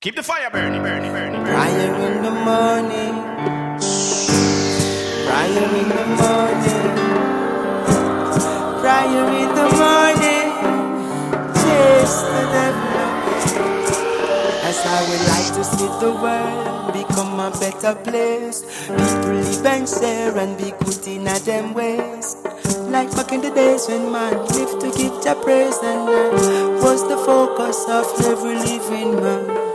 Keep the fire burning, burning, burning. Prayer in the morning. Prayer in the morning. Prayer in the morning. The devil away. As I would like to see the world become a better place. People live and share and be good in a them ways. Like back in the days when man lived to give the praise and that was the focus of every living man.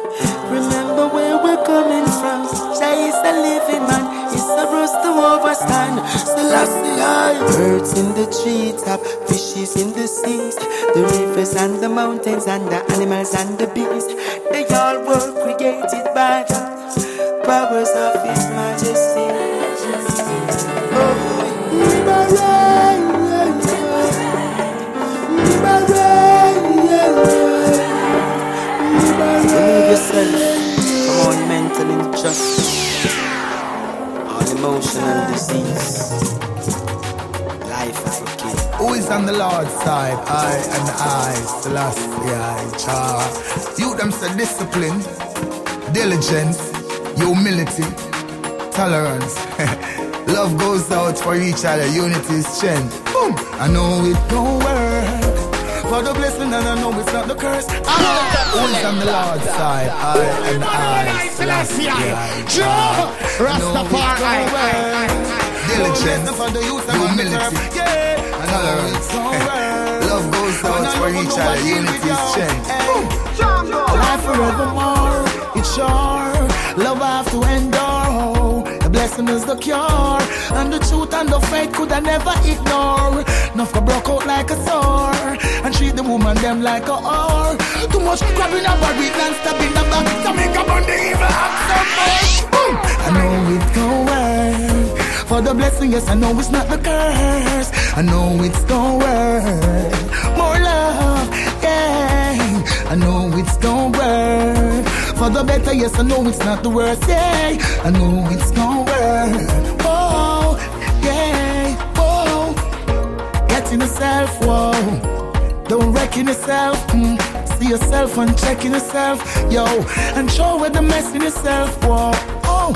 Remember where we're coming from. Jah is the living man. it's the rust to overstand. Selassie I. Birds in the treetop, fishes in the seas, the rivers and the mountains and the animals and the bees. They all were created by the powers of His Majesty. Oh, Liberate, Remove yourself from all mental injustice, all emotion and disease. Life is gift. Who is on the Lord's side? I and I, I, Jah. You them say discipline, diligence, humility, tolerance. Love goes out for each other, unity is strength. Boom! I know it don't work. For the blessing, and I know it's not the curse. Who is on the Lord's side? I and I, Selassie, I, Jah. I know it don't work. Diligence, humility, tolerance. Love goes out for each other, unity is strength. Life forevermore, it's sure. Love I have to endure. Oh, the blessing is the cure. And the truth and the faith could I never ignore. Enough go broke out like a sore. And treat the woman them like a whore. Too much grabbing a body and stabbing the back. To make up on the evil act. I know it gon' work. For the blessing, yes, I know it's not the curse. I know it's gon' work. More love, yeah. I know it's gon' work. For the better, yes, I know it's not the worst, yeah. I know it's gon' work. Getting yourself, whoa. Don't wrecking yourself. Mm. See yourself and checking yourself, yo. And show where the mess in yourself, whoa. Oh,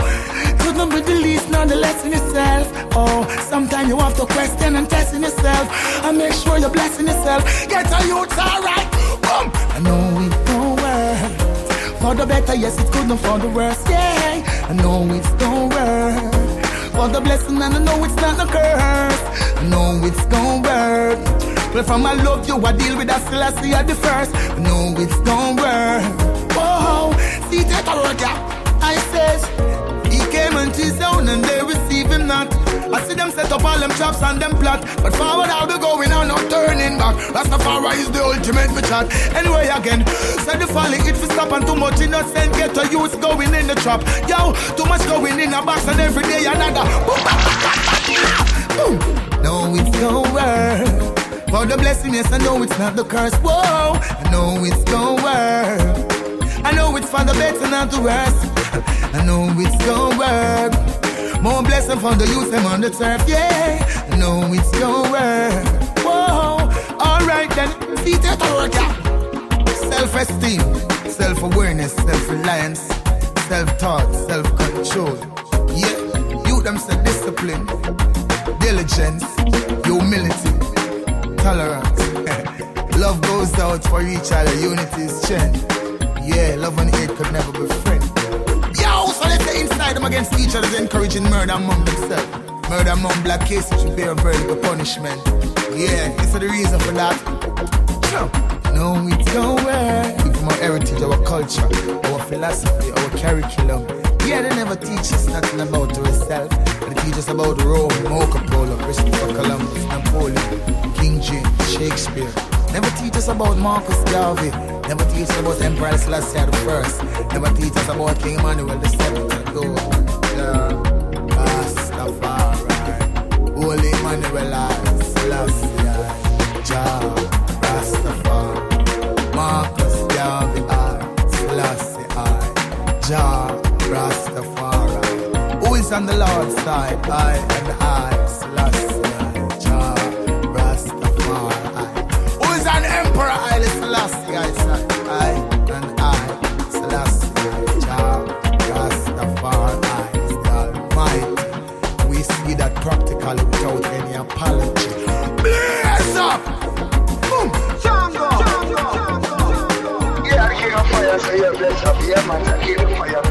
couldn't be the least, none the less in yourself. Oh, sometimes you have to question and test in yourself. And make sure you're blessing yourself. Get a youth, alright. Boom. I know it don't work. For the better, yes, it's good, not for the worse, yeah. I know it's don't work. For the blessing, and I know it's not a curse. Know it's gon' work. Well, from I love you, I deal with that still I see at the first. Know it's gon' work. Whoa, see that. I says, he came into his own and they receive him not. I see them set up all them traps and them plot. But forward how they going on, not turning back. Rastafari is the ultimate for chat. Anyway, again, said the folly, it for stop and too much innocent get to use going in the trap. Yo, too much going in a box and every day another. No, it's work. For the blessing, yes, I know it's not the curse. Whoa, I know it's gon' work. I know it's for the better, not the worse. I know it's gon' work. More blessing for the youth, them on the turf, yeah. I know it's gon' work. Whoa, alright then, see that work, yeah. Self-esteem, self-awareness, self-reliance, self-thought, self-control. Yeah, you them say discipline, diligence, humility, tolerance. love goes out for each other, unity is strength. Yeah, love and hate could never be friends. Inside them against each other, encouraging murder among themselves. Murder among black cases should bear a very good punishment. Yeah, is the reason for that. No, it's gon' work. From our heritage, our culture, our philosophy, our curriculum. Yeah, they never teach us nothing about ourselves. They teach us about Rome, Marco Polo, Christopher Columbus, Napoleon, King James, Shakespeare. Never teach us about Marcus Garvey. Never teach us about Emperor Selassie the First. Never teach us about King Emmanuel the Seventh. Go, yeah, Rastafari, Holy Emmanuel Selassie, Jah, Rastafari, Marcus Garvey Selassie Jah, Rastafari. Who is on the Lord's side? I and I, Selassie Jah, Rastafari. Who is an emperor? guys I and I, the Almighty. We see that practically without any apology. Up! Boom! Yeah, fire, bless up, man, fire, up,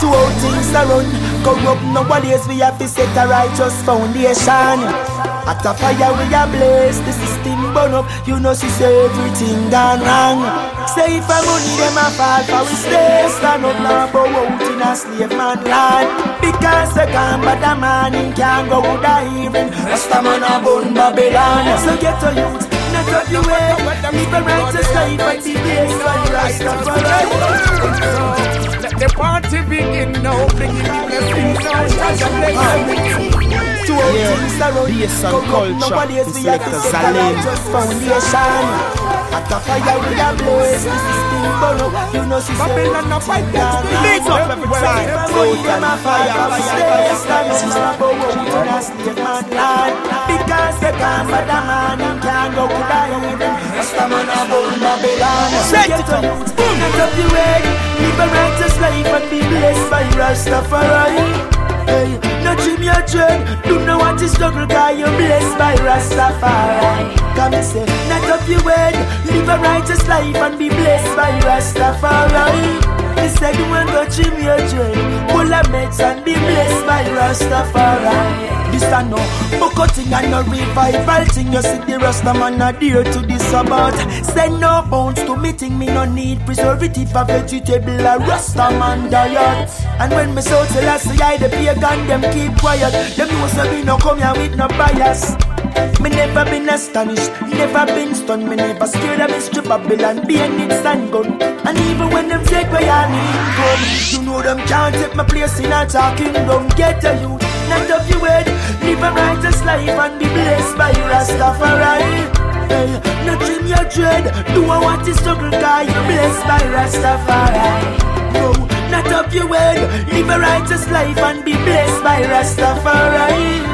to things are run. Corrupt nowadays, we have to set a righteous foundation. At a fire we are blaze The system burn up. You know she say everything gone wrong. Say if a money them a fall for we stay. Stand up now bow out in a slave man land. Because they can't but the man in can't go with the evening Rasta man a bun Babylon. So get to youth not of your way. A righteous life and be blessed by Rastafari. The party begin now, bringing the blessings now. Jah bless Two things around, bass and culture. The selector Zalim. Foundation. At a fire with a blaze, this is thing burn up. You know she say Babylon a fight against the Beat up every time. Put them a fire, but stay stand up, stop a walk to the slave man land. Because they can't but the man him can't go to the heaven. Rasta man a burn Babylon. Set Get it to up. youth, get up your way. Live a righteous life and be blessed by Rastafari. Hey, no dream your dream. Do not want to struggle, cause you're blessed by Rastafari. Come and say, not up your way. Live a righteous life and be blessed by Rastafari. He said, you want to dream your dream. Pull a meds and be blessed by Rastafari. This I a no bucketing and no revival thing. You see the Rasta man not dear to this about. Send no bounce to meeting me no need preservative for vegetable a Rasta man diet. And when me so tell us I the pagan them keep quiet. Them know say me no come here with no bias. Me never been astonished, never been stunned. Me never scared of Mr. Babylon, being it stand gun. And even when them take where I need come, you know them can't take my place in a talking kingdom. Get a you, not up your head, live a righteous life and be blessed by Rastafari. Hey, no dream your dread, do I want to struggle, cause you're blessed by Rastafari. No, not up your head, live a righteous life and be blessed by Rastafari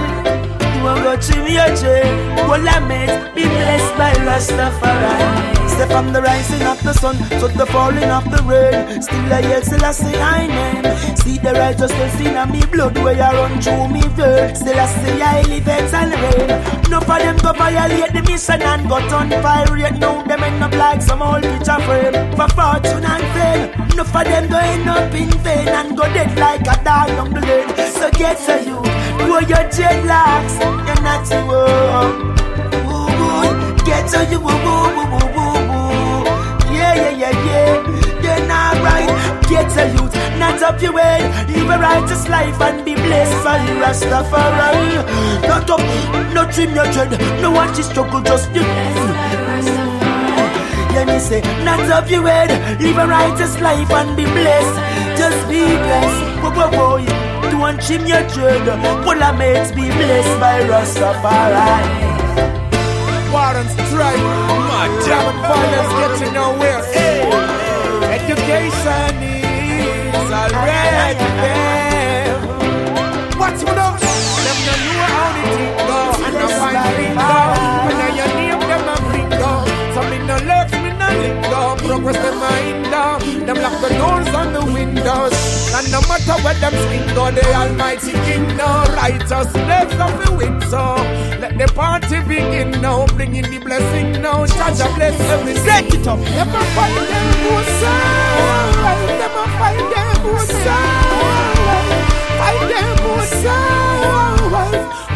will go dream. Well, I made be blessed by Rastafari. Step from the rising of the sun to the falling of the rain. Still I yet still I say I name. See the righteous still seen on me blood where I run through me vein. Still I say I live and rain. No for them go violate the mission and go turn pirate. No them end up like some old picture frame for fortune and fame. No for them go end up in vain and go dead like a dog down the lane. So get to you, do your dreadlocks, you're not too old. Get to you, woo, woo, woo, woo, woo, woo. Yeah, yeah, yeah, yeah. You're not right. Get to youth, not up your way. Live a righteous life and be blessed by Rastafari. Not up, not trim your dread. No one to struggle, just you. Yeah, me say, not up your head. Live a righteous life and be blessed. Just be blessed. Whoa, whoa, whoa. yeah. Don't trim your dread. Well, I mates be blessed by Rastafari. war and strife. Jam and violence getting nowhere. Hey. Education is already there. What's with us? Them no know how the thing go. And no find Progress them a hinder. Them lock the doors on the windows. And no matter where them skin go, the Almighty King no righteousness of the win. So let the party begin now. Bring in the blessing now. Jah bless every Set it up. Them a them both sides. Them a fight them both sides. Fight them both sides.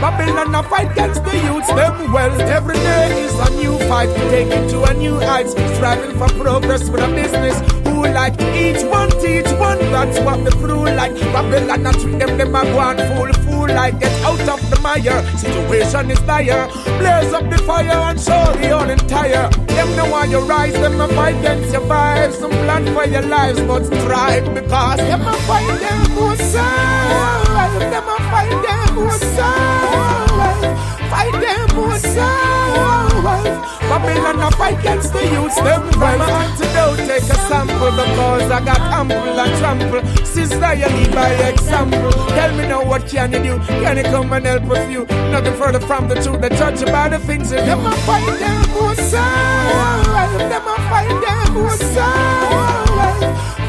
Babylon a fight against the youths, them well. Every day is a new fight, take it to a new heights. Striving for progress with a business. Who like each one teach one, that's what the crew like. Babylon a treat them, them a go on full fool like get out of the mire. Situation is dire. Blaze up the fire and show the all entire. Them know why you rise, them a fight against your vibes. Some plan for your lives, but strive because them a fight them both sides. Them a fight them both sides. Fight them both sides. Babylon a fight against the youths, them well. My antidote, take a sample I got ample and trample. Sister, you lead by example. Tell me now what can you do? Can you come and help a few? Nothing further from the truth. They judge you by the things that them a fight them both sides. Them a fight them both sides.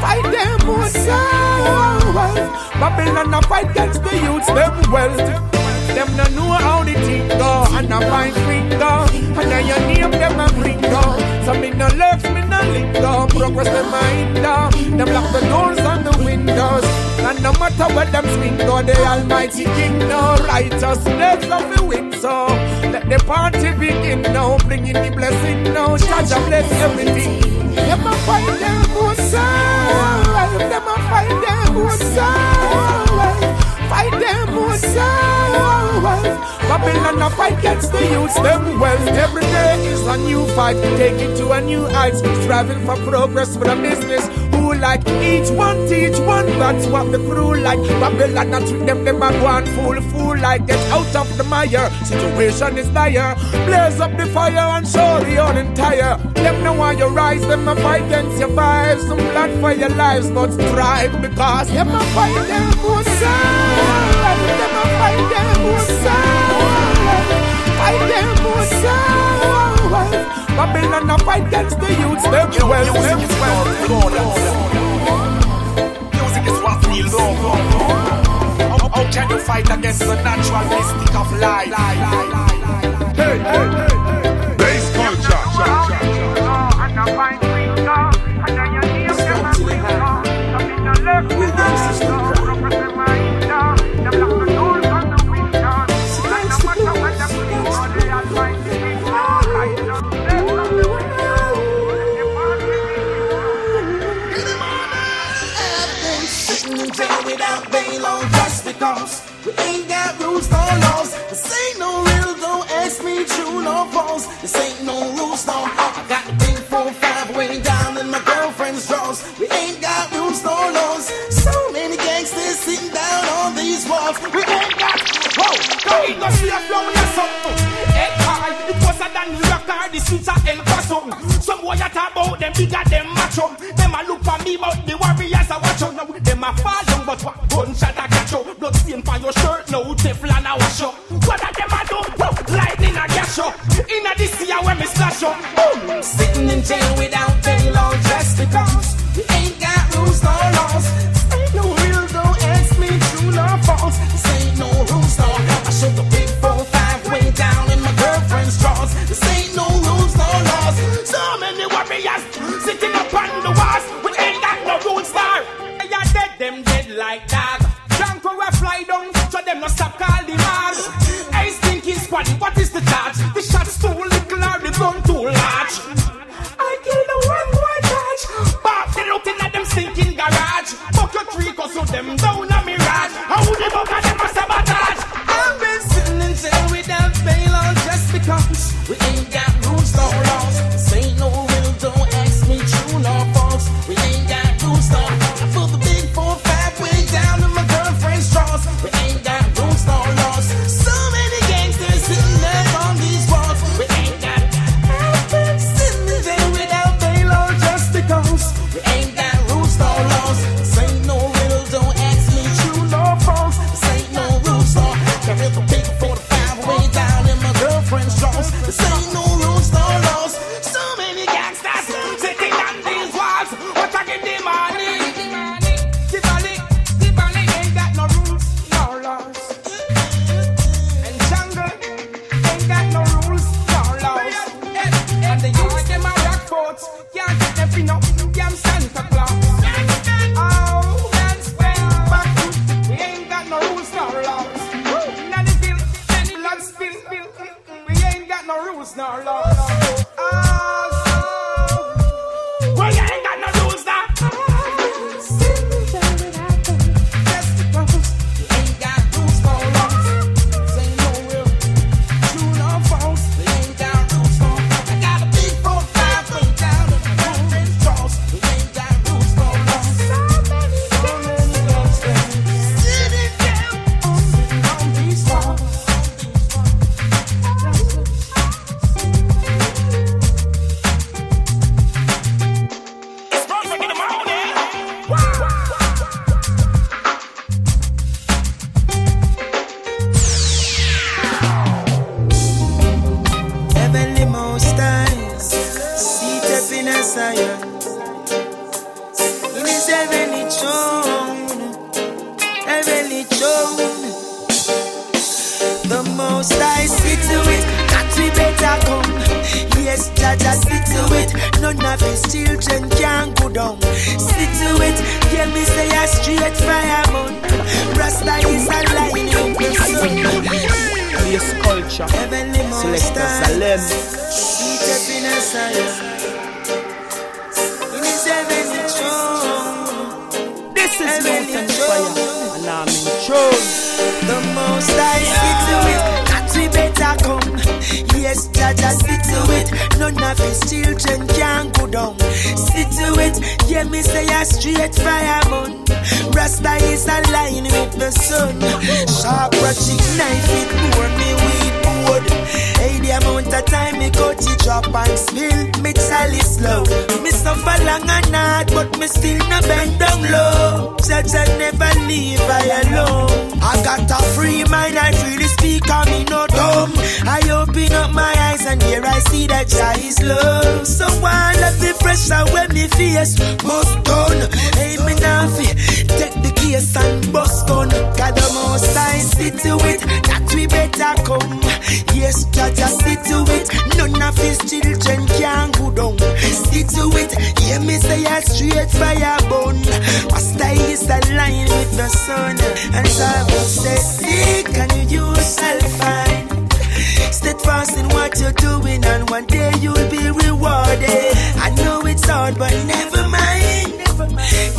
Fight them both sides. Babylon a fight against the youths, them well. Them no know how the thing go And I find finger And I your name them a bring down. So me no left, me no linger. Progress them a hinder. Them lock the doors and the windows. And no matter what them swing, go the Almighty King no righteousness of the win. So let the party begin now. Bring in the blessing now. Judge bless everything. Them a find them good side. Find them good side. Fight them good. Babylon a fight against the youths, them wealth. Every day is a new fight. Take it to a new height. Striving for progress for the business. Who like each one teach one. That's what the crew like. Babylon a treat them, them a go and fool, fool like. Get out of the mire. Situation is dire. Blaze up the fire and show the unentire. Them know why you rise, them a fight against your vibes. Some blood for your lives, but strive because them a fight them good side. Them a fight them good side. Fight them good side. Babylon a fight against the youths, them Yo, well, them well. Music is what we love. How, how can you fight against the natural mystic of life? Hey, hey, hey. Bass culture. Go in, go see a flow in a something. Head high, it was a New car, the streets are El Paso. Some boy a talk about them bigger, them macho. Them a look for me, but the warriors a watch out now. Them a fall down, but what gunshot a catch up. Blood stain for your shirt, now Teflon a wash up. What a them a do? Lightning a gash up. Inna this year when me splash up. Boom. sitting in jail without rules, with sun. Sharp ratchet knife, it bore me weed board. Hey, the amount of time me cut it drop and spill. Me tell it slow. Me suffer long and hard, but me still no bend down low. Jah Jah never leave I alone. I got a free mind, I freely speak, I me no dumb. I open up my eyes and here I see that Jah is love. So why let the pressure when me face must done? Hey, me now take the case and bust gun. God the most I see to it that we better come. Yes, Jah just see to it. None of his children can go down. See to it, hear me say a straight fire bone. Rasta is aligned with the sun, and so I will say, seek and you shall find. Steadfast in what you're doing, and one day you'll be rewarded. I know it's hard, but never mind.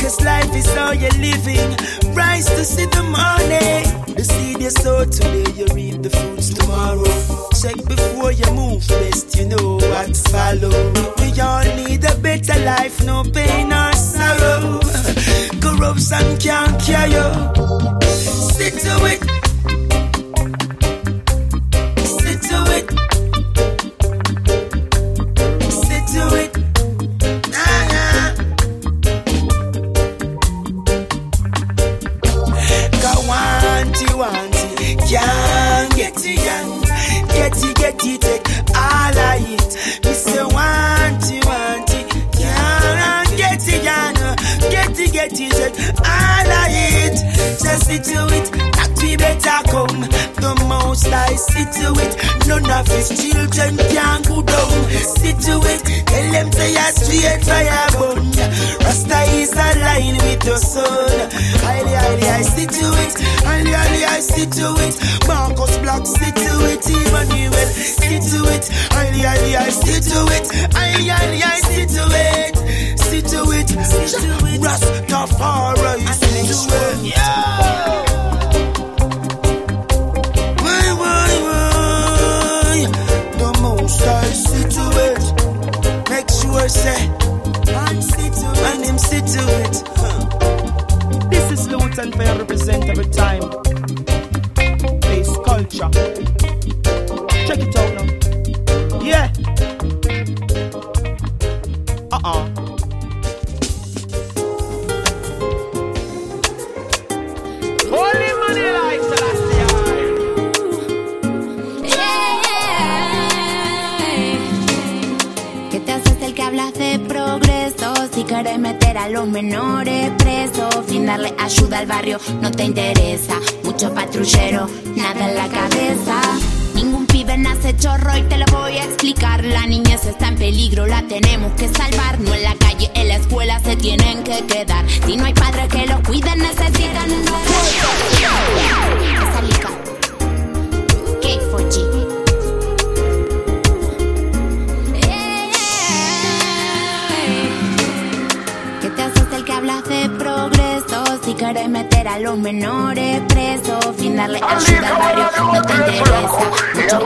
Cause life is all you're living. Rise to see the morning. The seed you sow today, you reap the fruits tomorrow. Check before you move, best you know what's follow. We all need a better life, no pain or sorrow. Corruption can't cure you. Sit to it. Get it, take all of it. Me say want it, want it. Can't get it, young. Get it, get it, take all of it. Just see to it that we better come. The most I see to it. None of his children can go down. See to it. Tell them say a straight fire burn. Rasta is aligned with the sun. Highly, highly, I see to it. Highly, highly, I see to it. Marcus Black, see to it. Emmanuel, see to it. Highly, highly, I see to it. Highly, highly, I see to it. See to it. See to it. Rastafari, see to it. Why, why, why? The most I see to it. Make sure say, no te interesa. Mucho patrullero, nada en la cabeza. Ningún pibe nace chorro y te lo voy a explicar. La niñez está en peligro, la tenemos que salvar. No en la calle, en la escuela se tienen que quedar. Si no hay padres meter a los menores presos, sin darle ayuda al barrio, no te interesa. Mucho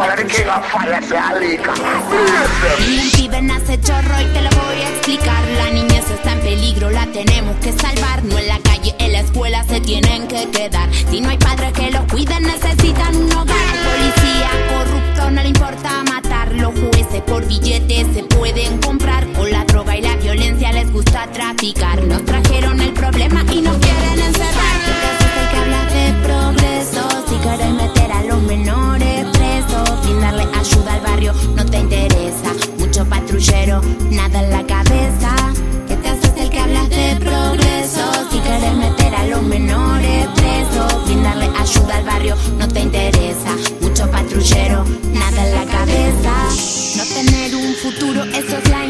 Ningún pibe nace chorro y te lo voy a explicar. La niñez está en peligro, la tenemos que salvar. No en la calle, en la escuela se tienen que quedar. Si no hay padres que los cuiden, necesitan un hogar. Policía corrupto, no le importa matar. Los jueces por billetes se pueden comprar. Con la droga y la violencia les gusta traficar. Nos trajeron el problema y nos quieren encerrar. Patrullero, nada en la cabeza. ¿Qué te haces el que hablas de progreso? Si querés meter a los menores presos, sin darle ayuda al barrio, no te interesa. Mucho patrullero, nada en la cabeza. No tener un futuro, eso es la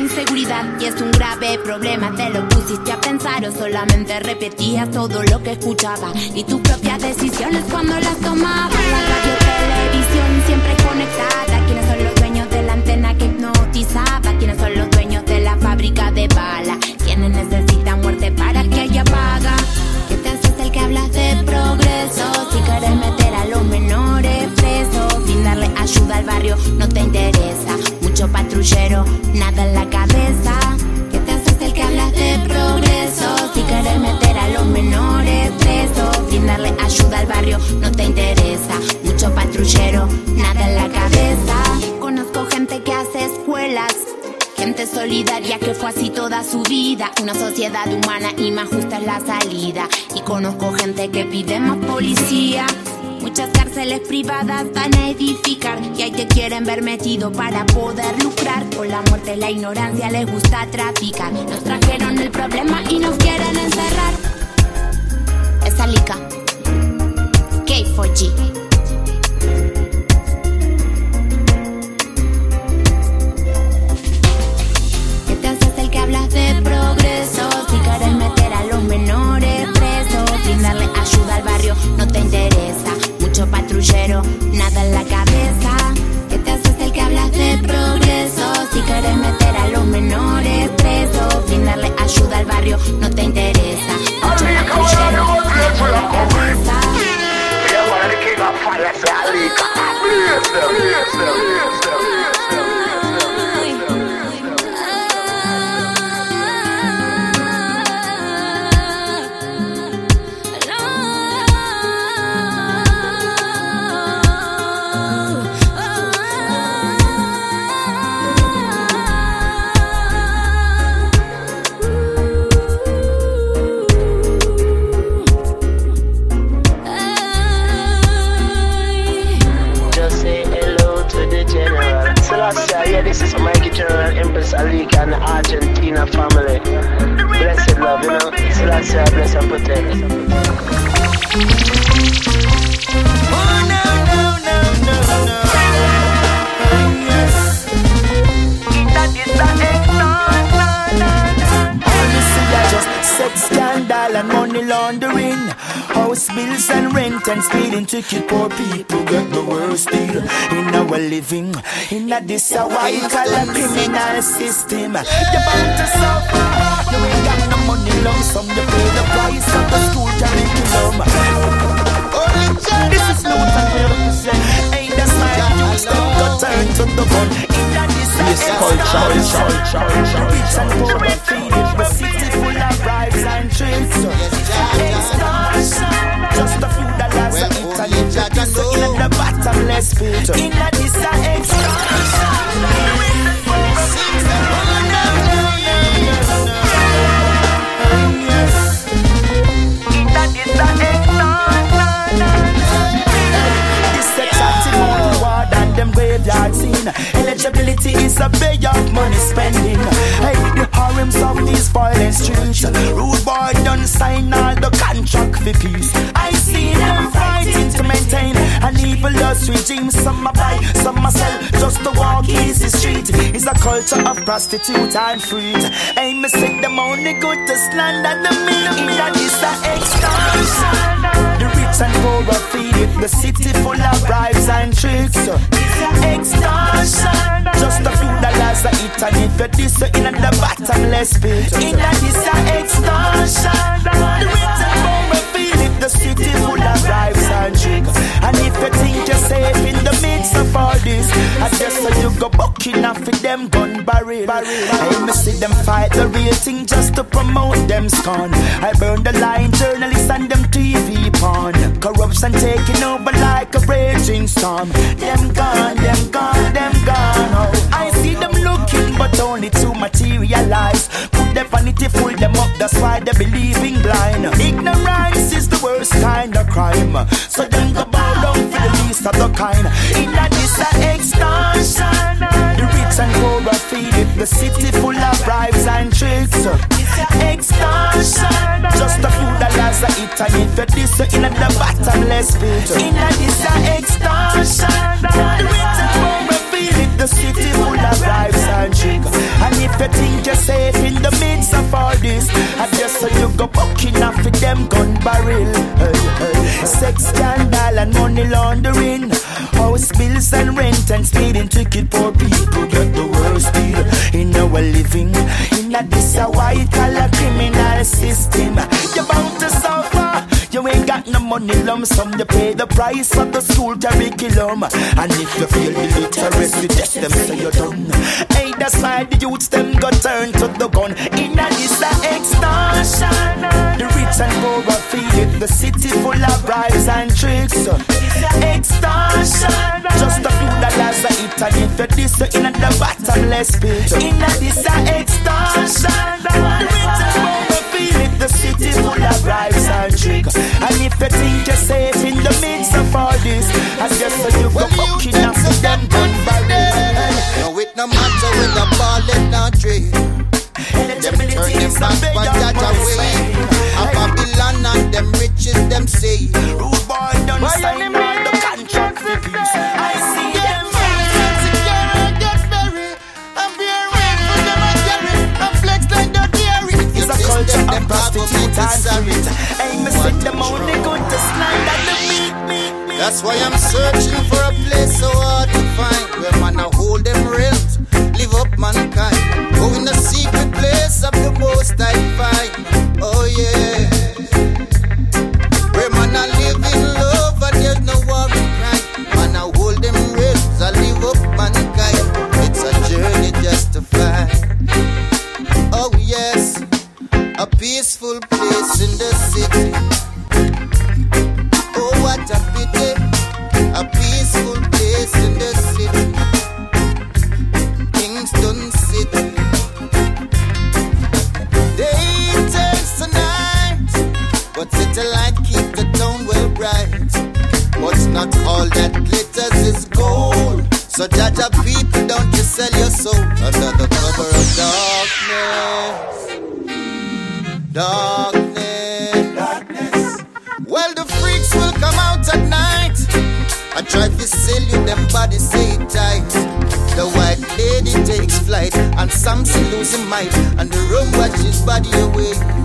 problemas te lo pusiste a pensar o solamente repetías todo lo que escuchabas y tus propias decisiones cuando las tomabas. La radio, televisión siempre conectada. ¿Quiénes son los dueños de hipnotizaba? ¿Quiénes son los dueños de la fábrica de balas? ¿Quiénes necesitan muerte para que haya paga? ¿Qué te haces el que hablas de progreso? Si quieres meter a los menores presos sin darle ayuda al barrio, no te interesa. Mucho patrullero, nada en la cabeza. ¿Qué te haces el que hablas de progreso? Si quieres meter a los menores presos sin darle ayuda al barrio, no te interesa. Mucho patrullero, nada en la cabeza. Solidaria que fue así toda su vida. Una sociedad humana y más justa es la salida. Y conozco gente que pide más policía. Muchas cárceles privadas van a edificar y ahí te quieren ver metido para poder lucrar. Con la muerte la ignorancia les gusta traficar. Nos trajeron el problema y nos quieren encerrar. Esa lica. K4G. Hablas de progreso? Si quieres meter a los menores presos sin darle ayuda al barrio, no te interesa. Mucho patrullero, nada en la cabeza. ¿Qué te haces el que hablas de progreso? Si quieres meter a los menores presos sin darle ayuda al barrio, no te interesa. Mucho patrullero, nada en la cabeza. General, Empress and Argentina family. Blessed love, you know. Selassie, bless and protect. All scandal and money laundering. House bills and rent and speeding ticket. Poor people get the worst deal in our living. In a this a white collar criminal system. You're bound to suffer. You ain't got no money, lump sum. You pay the price of the school curriculum. This is no time to. Ain't the side you still got turn to the gun. In a this a Yes, culture, culture, culture, Rich and poor and feeding, the city full of bribes and tricks. Extortion, just a few dollars a eat and eat oh. the piece in the bottomless pit. In a this a extortion. This sex acting more than them graveyard scene. Eligibility is a way of money spending. The harems of these violent streets. Rude boy done sign all the contract for peace. I see them fighting to maintain an evil lust regime. Some a buy, some a sell, just to walk easy street. It's a culture of prostitute and freak. Hey, me say them only good to slander the mean. That is a extortion. The rich and poor are feed. The city full of bribes and tricks. It's Extortion. Just a few dollars a eat and if you this in the bottomless pit. In a this a extortion. The rich The city full of bribes and tricks. And if you think you're safe in the midst of all this, I guess so you go bucking off with them gun barrel. I me see them fight the real thing just to promote them scorn. I burn the line journalists and them TV porn. Corruption taking over like a raging storm. Them gone, them gone, them gone. Oh, So them go bow down for the least of the kind. In a this a extortion. The rich and poor are feed it. The city full of bribes and tricks. Extortion. Just a few dollars a eat and if you this in the bottomless pit. In a this a extortion. The rich and poor are feed it. The city full of bribes and tricks. And if you think you're safe in the midst of all this, I just so you go bucking off with them gun barrel. Hey. Sex scandal and money laundering. House bills and rent and speeding ticket. Poor people get the worst deal in our living. In a this a white collar criminal system. You're bound to suffer. You ain't got no money lump sum, you pay the price of the school curriculum. And if you feel the literacy, just them say you're done. Hey, that's why the youths them go turn to the gun. In a this a extortion. The rich and poor feel it. The city full of bribes and tricks. Extortion. Just a few dollars a hit, and if you this you in the bottomless pit. In a this a extortion. The and poor feel it. The city full of bribes and tricks. And if you think you're safe in the midst of all this, I guess so you go fucking up with them gun barrels. No, it no matter when the ball let not trade. Them turn them back but that away. A Babylon and them riches them say. Rude boy don't sign all the contract for peace. I see them culture of prostitute and. Hey, me sit them only good to slander the meat, meat, meat. That's why I'm searching for a place so hard to find where man I hold them realms, live up mankind. Might, and the room watches body away.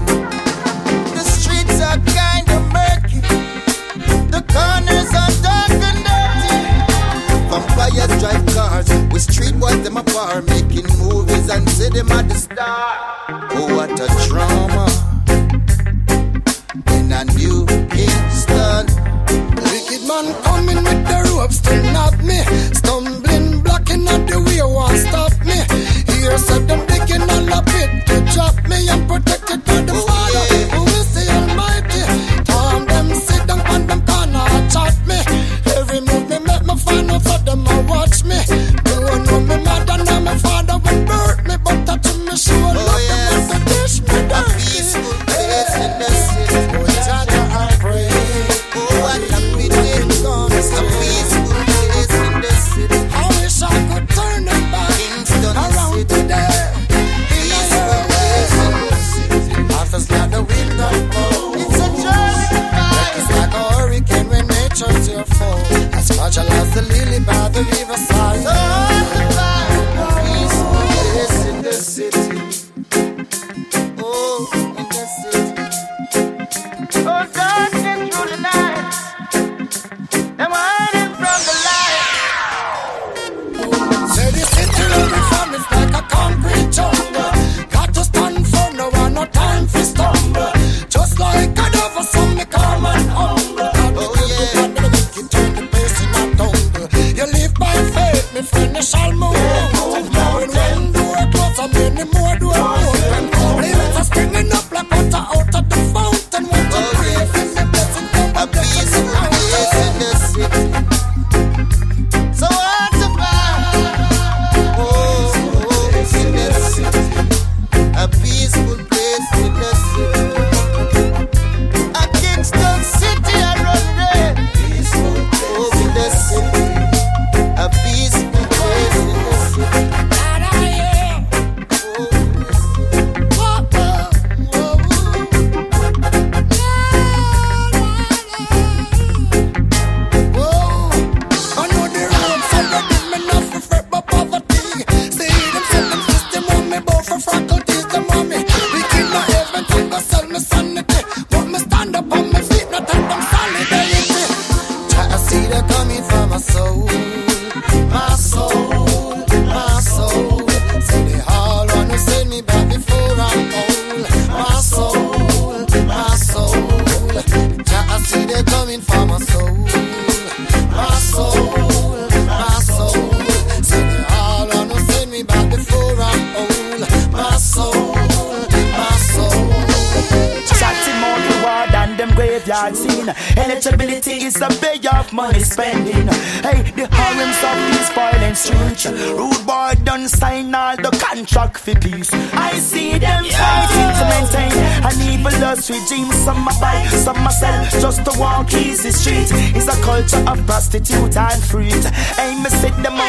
jeans, some I buy, some I sell, just to walk easy street. Is a culture of prostitute and fruit. Aim me sit them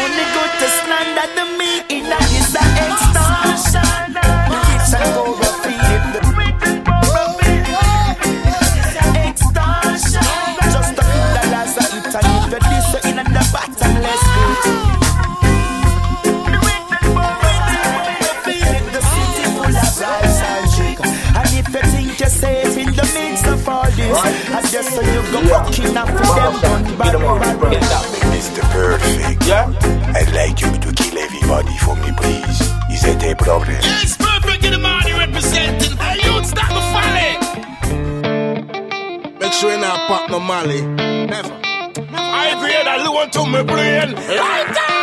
sure not pop no Molly. Never. Never. I agree that you want to me brain. Lighter!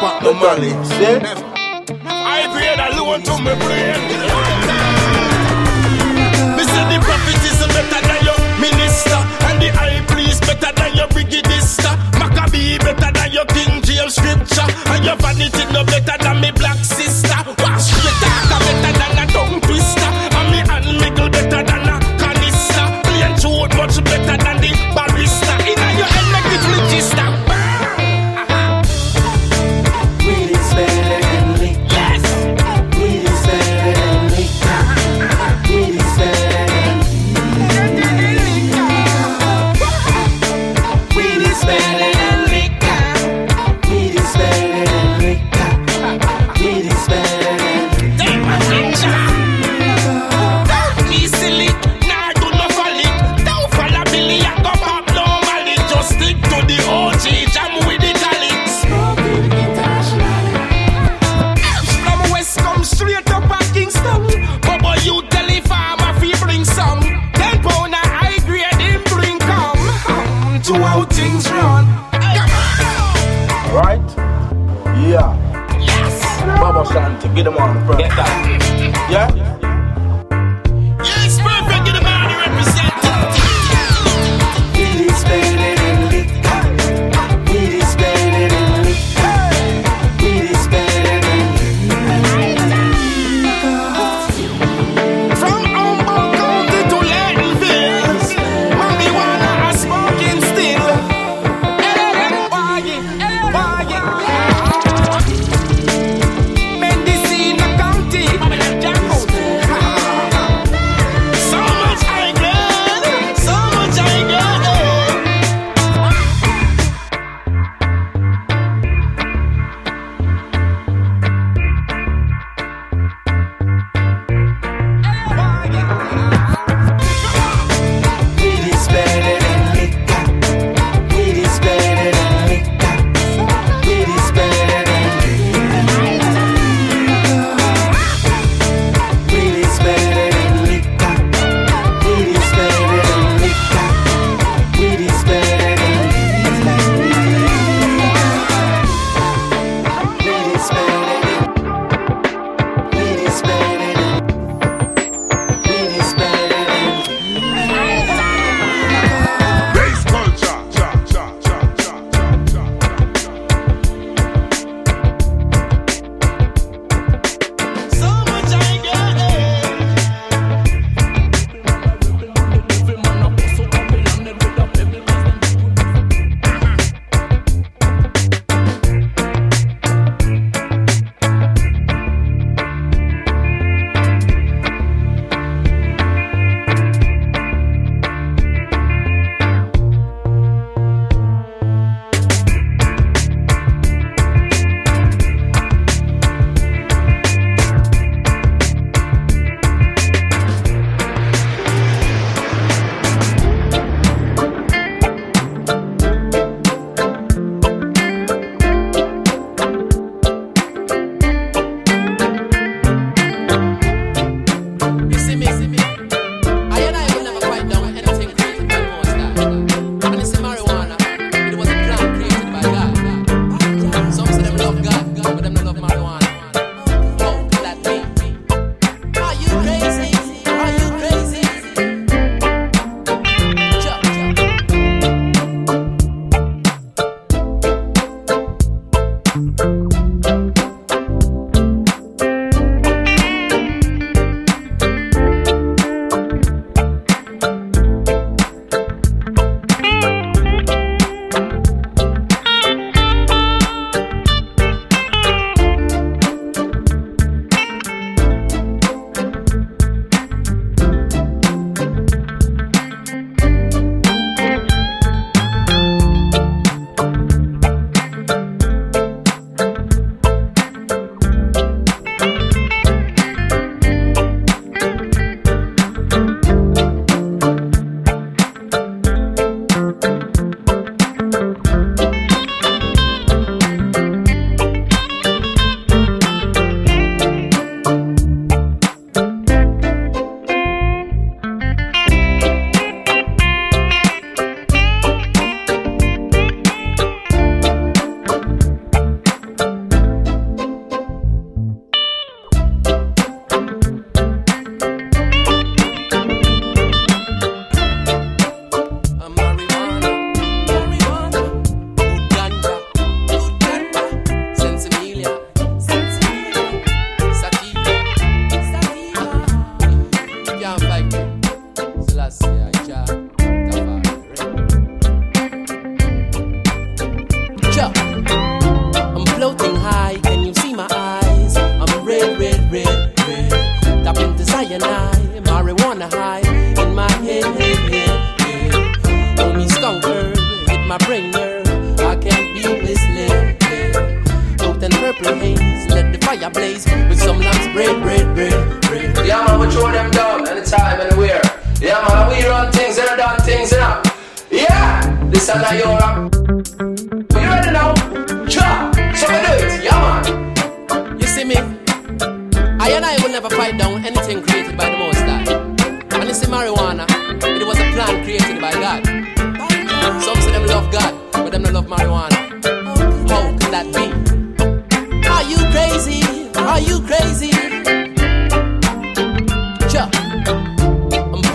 back the money. See? I pray that loan to my brain. Me say the prophet is better than your minister, and the high priest better than your brigadier. Maccabee better than your King James scripture, and your vanity no better than me black sister.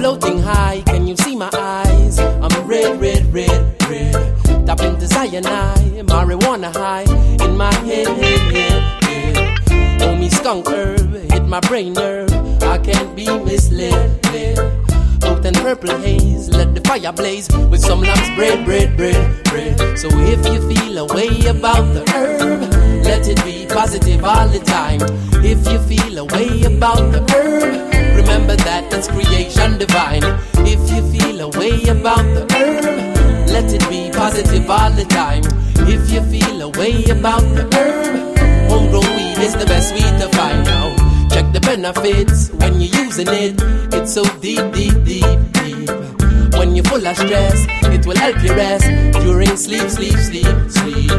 Floating high, can you see my eyes? I'm red, red, red, red. Tapping to cyanide, marijuana high in my head, head, head, head. Me skunk herb hit my brain nerve. I can't be misled. led. Out and purple haze, let the fire blaze with some lamb's, bread, bread, bread, bread. So if you feel a way about the herb, let it be positive all the time. If you feel a way about the herb, remember that it's creation divine. If you feel a way about the herb, let it be positive all the time. If you feel a way about the herb, homegrown weed is the best weed to find out. Check the benefits when you're using it. It's so deep, deep, deep, deep. When you're full of stress, it will help you rest during sleep, sleep, sleep, sleep.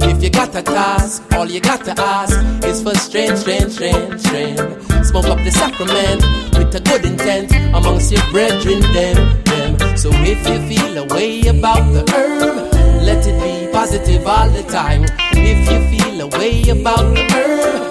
If you got a task, all you got to ask is for strength, strength, strength, strength. Smoke up the sacrament with a good intent amongst your brethren, them, them. So if you feel a way about the herb, let it be positive all the time. If you feel a way about the herb,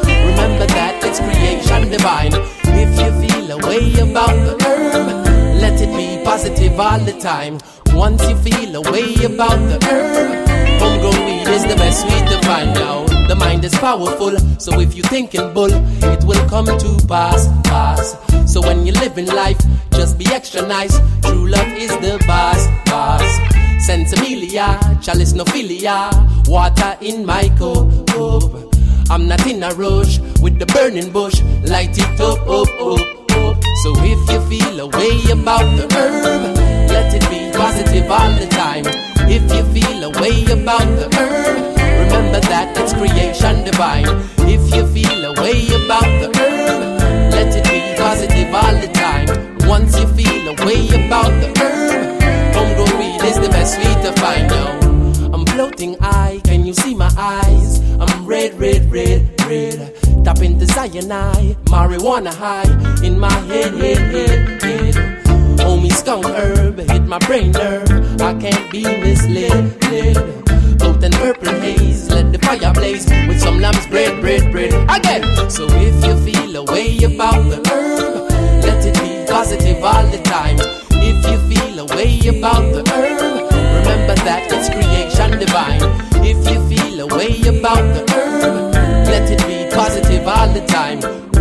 it's creation divine. If you feel a way about the herb, let it be positive all the time. Once you feel a way about the herb, homegrown weed is the best weed to find out. The mind is powerful, so if you thinking bull, it will come to pass, pass. So when you live in life, just be extra nice. True love is the boss, boss. Sensimilia, chalice no filia, water in my cup. I'm not in a rush with the burning bush, light it up, up, up, up. So if you feel a way about the herb, let it be positive all the time. If you feel a way about the herb, remember that it's creation divine. If you feel a way about the herb, let it be positive all the time. Once you feel a way about the herb, homegrown weed is the best weed to find out. I'm floating high, can you see? Red, red, red, red. Tapping the cyanide, marijuana high in my head, head, head, head. Me skunk herb hit my brain nerve. I can't be misled, led. Out and purple haze, let the fire blaze with some lamb's bread, bread, bread. Again, so if you feel a way about the herb, let it be positive all the time. If you feel a way about the herb, remember that it's creation divine.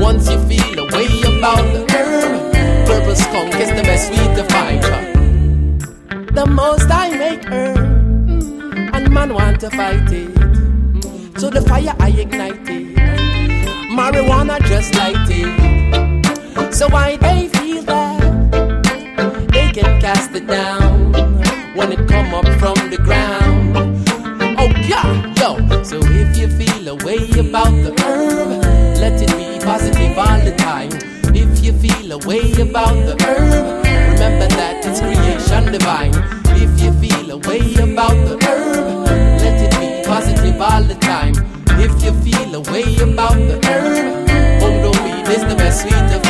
Once you feel a way about the herb, purple skunk is the best weed to find. The most I make herb, and man want to fight it. So the fire I ignite it, marijuana just light it. So why they feel that they can cast it down when it come up from the ground. Oh yeah, yo. So if you feel a way about the herb, positive all the time. If you feel a way about the herb, remember that it's creation divine. If you feel a way about the herb, let it be positive all the time. If you feel a way about the herb, homegrown weed is the best weed to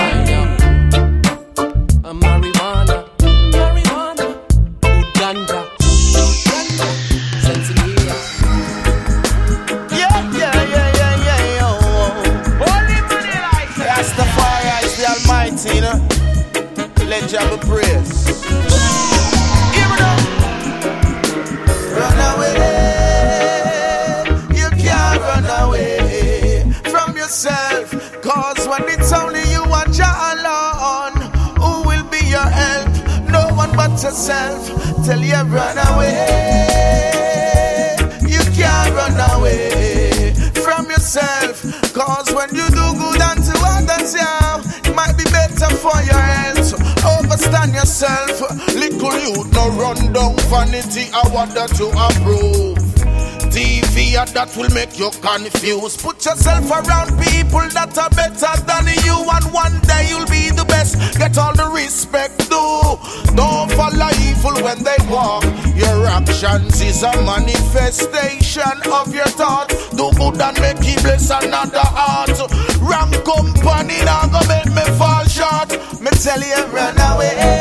that will make you confused. Put yourself around people that are better than you, and one day you'll be the best. Get all the respect, do. Don't follow evil when they walk. Your actions is a manifestation of your thought. Do good and make you bless another heart. Wrong company now go make me fall short. Me tell you, run away.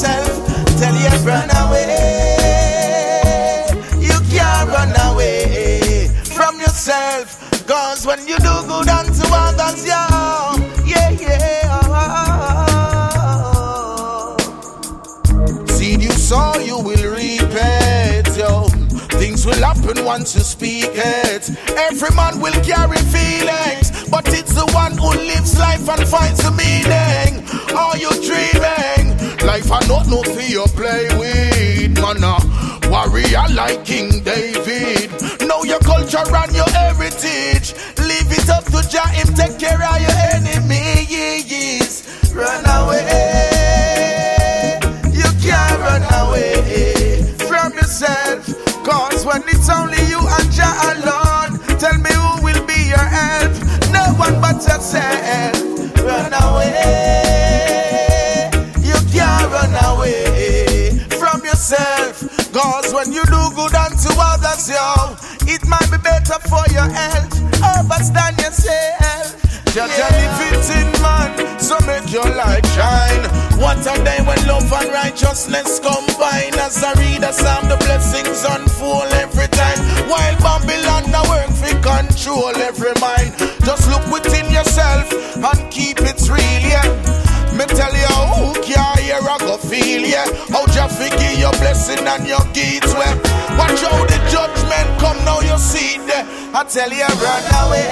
Yourself. Tell you run away. You can't run away from yourself. Cause when you do good unto others, yo, yeah, yeah. Seed you sow, you will reap it, yo. Things will happen once you speak it. Every man will carry feelings, but it's the one who lives life and finds the meaning. I not for you play with, man. uh, Warrior like King David. Know your culture and your heritage. Leave it up to Jah, him take care of your enemies. Run away. You can't run away from yourself. Cause when it's only you and Jah alone, tell me who will be your help. No one but yourself. Run away. Yourself. Cause when you do good unto others, yo, it might be better for your health. Overstand yourself. Just yeah. it in man, so make your light shine. What a day when love and righteousness combine. As I read a psalm, the blessings unfold every time. While Babylon now work for control every mind. Just look within yourself and keep it real, yeah. Me tell you who can feel, yeah. How Jah forgive your blessing and your gifts, well. Watch how the judgment come now, you see there. I tell you, run away.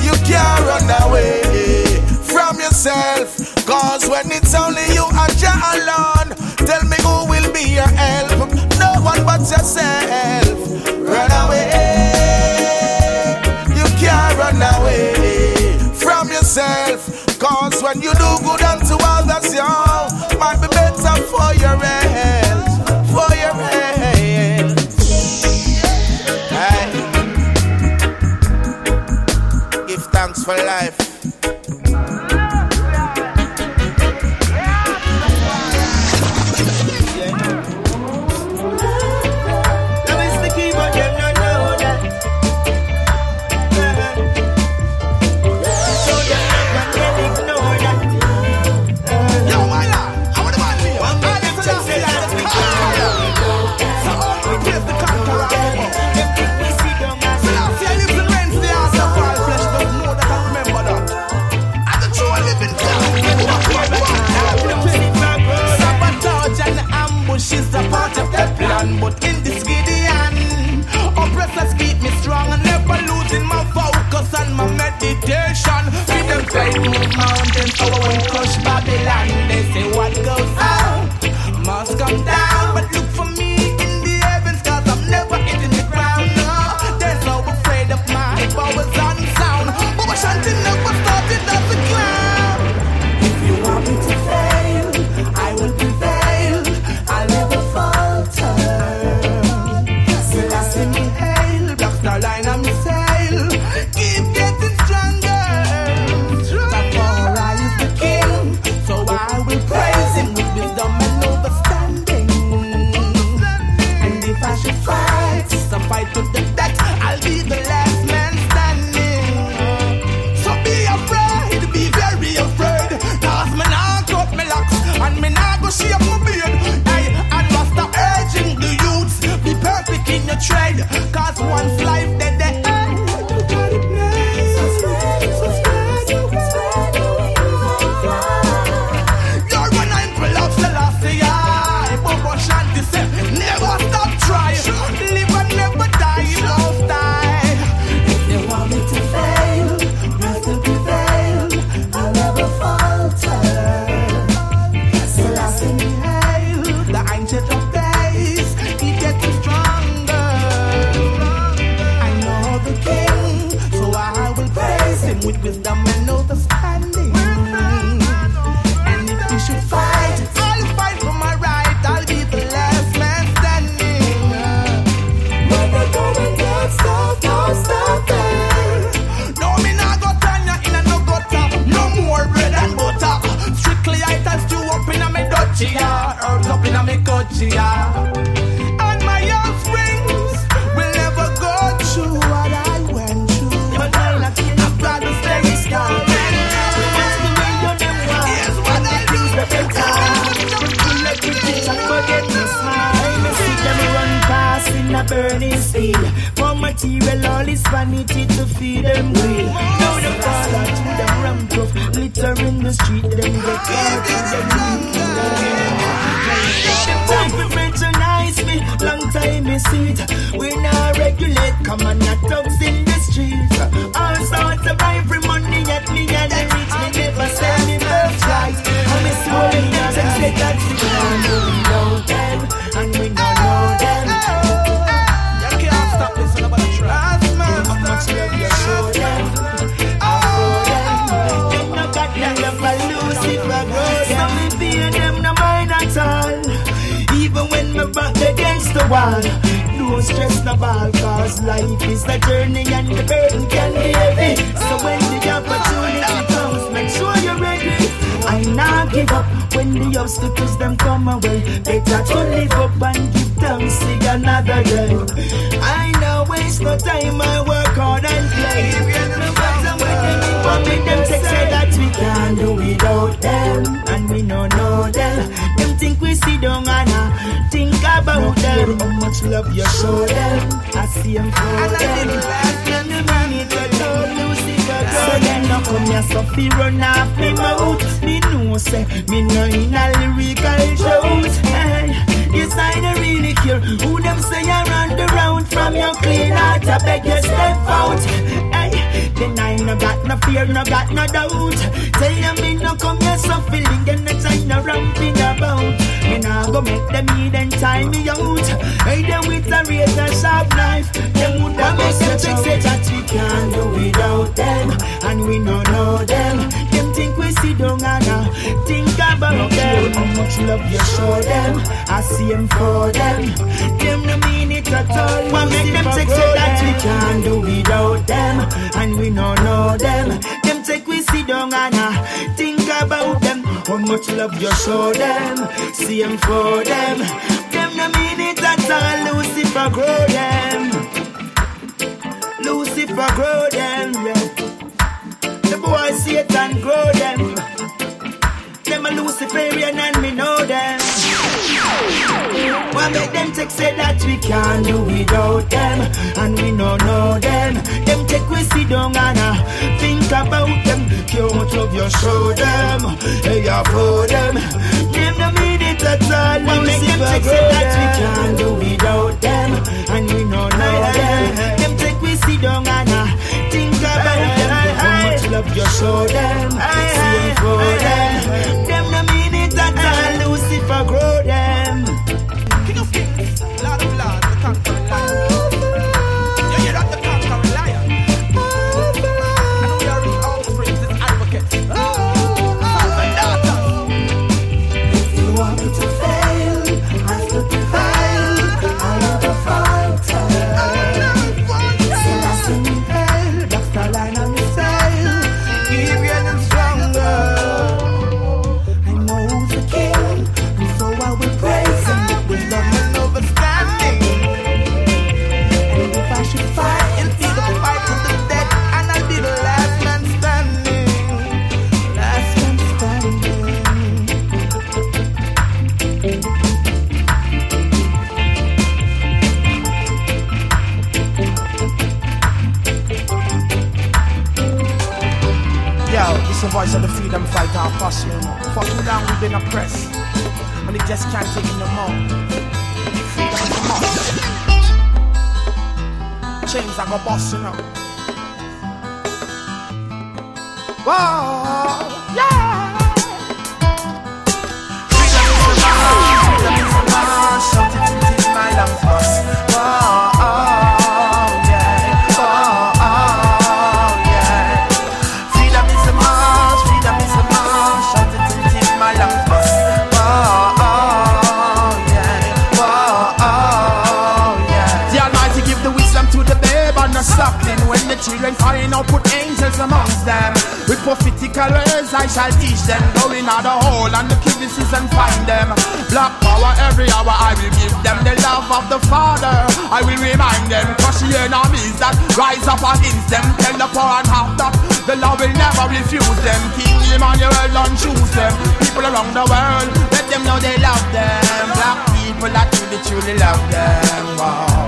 You can't run away from yourself. Cause when it's only you and Jah alone, tell me who will be your help. No one but yourself. Run away. You can't run away from yourself. Cause when you do good unto others, yo, might be better for your health. For your health. Hey. Give thanks for life. Mountains, so when we crush Babylon, wall, no stress, no ball, cause life is a journey and the burden can be heavy. So when the opportunity comes, make sure you're ready. I not give up when the obstacles them come away. Better to live up and give thanks, see another day. I no waste no time, I work hard and play. No matter when them want me, them say say that we can't do without them, and we no know them. Them think we sit down and think about them. How much love you show them, I see them for them. And the money that told Lucifer go. So them no come here so fi run off me mouth. Me know say me no in a lyrical drought. Hey, yes I no really care who them say I run the round from your clean heart. I beg you step out. Then I no got no fear, no got no doubt. Tell you me no come here so feeling and no time no ramping about. Me nah go make them eat and tie me out. Hey, them with a razor sharp knife. Them would have make them say that we can't do without them, and we no know them. Think we sit down and uh, think about them. How much love you show them, I see them for them. Them no mean it at all. What make them think say that we can't do without them, and we no know them. Them take we sit down and uh, think about them. How much love you show them, see them for them. Them no mean it at all. Lucifer grow them. Lucifer grow them, yeah. Satan grow them. Them a Luciferian and me know them. Why make them take say that we can't do without them? And we no know them. Them take we sit down and uh, think about them. How much love you show them Hey, you for them. Them no mean it at all Why make them take say that we can't do without them? And we no know them. Them take we sit down and love you show them. See for them. Them no mean it at all. Lucifer grow voice of the freedom fighter, posse. Fucking down, we've been oppressed. And it just can't take it no more. Freedom is a must. Chains are go bust, you know. Whoa, children crying out, put angels amongst them. With prophetical words I shall teach them. Going out the hole and the crevices and find them. Black power every hour I will give them the love of the Father. I will remind them, crush the enemies that rise up against them. Tell the poor and half that the Lord will never refuse them. King Emmanuel don't choose them. People around the world, let them know they love them. Black people that truly, truly love them. Wow.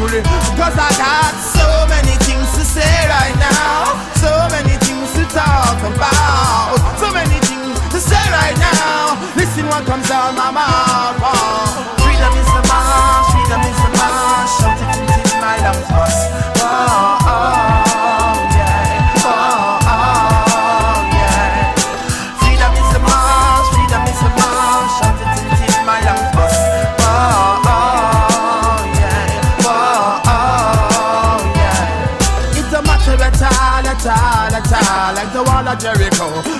Truly. Cause I got so many things to say right now. So many things to talk about. So many things to say right now. Listen what comes out my mouth. Wow. Freedom is the march, freedom is the march. Shout it until my lungs. Oh,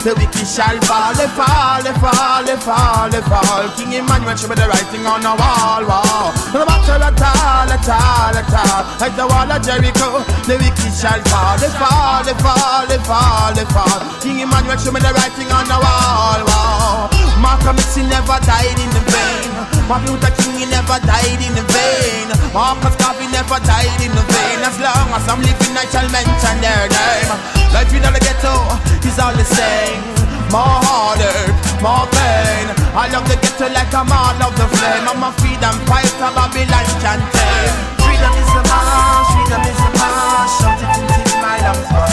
the wicked shall fall, they fall, they fall, they fall, they fall. King Emmanuel should be the writing on the wall, wall. No matter at all, at all, at all. Like the wall of Jericho, the wicked shall fall, they fall, they fall, they fall, they fall. King Emmanuel should be the writing on the wall, wall. Malcolm X never died in the vain. Martin Luther King never died in the vain. Marcus Garvey never died in the vain. As long as I'm living, I shall mention their name. Life in the ghetto is all the same. More heartache, more pain. I love the ghetto like I'm all of the flame. I'm a freedom fighter, Babylon can't. Freedom is the march, freedom is the march. It until my lungs